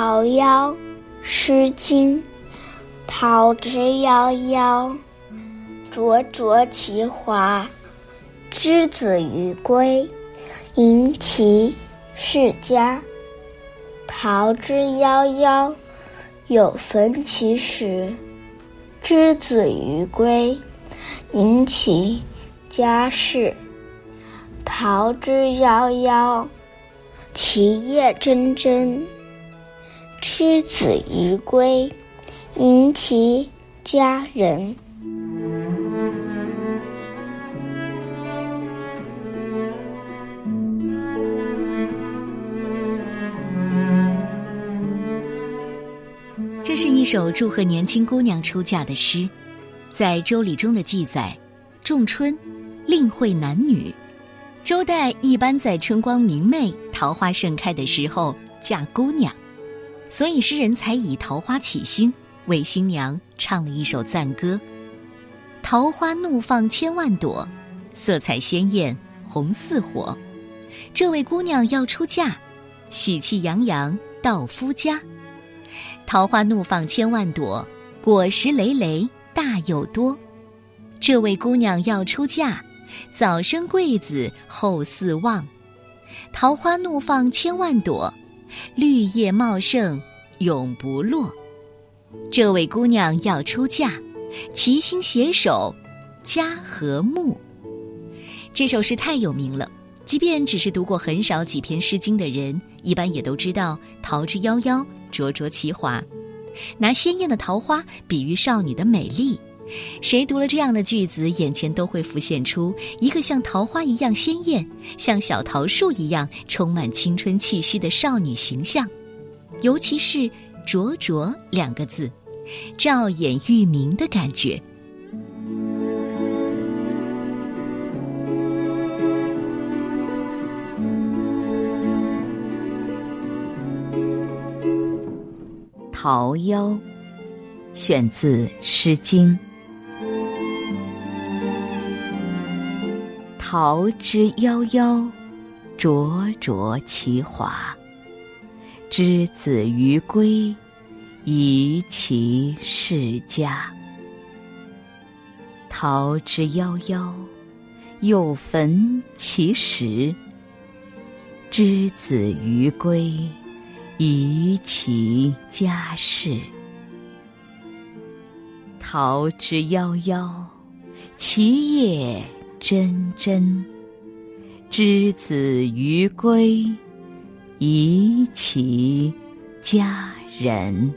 桃夭，《诗经》桃之夭夭，灼灼其华。之子于归，盈其室家。桃之夭夭，有逢其实。之子于归，盈其家室。桃之夭夭，其叶蓁蓁。之子于归，迎其家人。这是一首祝贺年轻姑娘出嫁的诗，在《周礼》中的记载：仲春，令会男女。周代一般在春光明媚、桃花盛开的时候嫁姑娘，所以诗人才以桃花起兴，为新娘唱了一首赞歌：“桃花怒放千万朵，色彩鲜艳红似火。这位姑娘要出嫁，喜气洋洋到夫家。”桃花怒放千万朵，果实累累大又多。这位姑娘要出嫁，早生贵子后四旺。桃花怒放千万朵，绿叶茂盛永不落。这位姑娘要出嫁，齐心携手家和睦。这首诗太有名了，即便只是读过很少几篇《诗经》的人，一般也都知道“桃之夭夭”。灼灼其华，拿鲜艳的桃花比喻少女的美丽。谁读了这样的句子，眼前都会浮现出一个像桃花一样鲜艳、像小桃树一样充满青春气息的少女形象。尤其是“灼灼”两个字，照眼欲明的感觉。桃夭，选自《诗经》。桃之夭夭，灼灼其华。之子于归，宜其室家。桃之夭夭，有逢其实。之子于归。宜其家室。桃之夭夭，其叶真真。之子于归，宜其家人。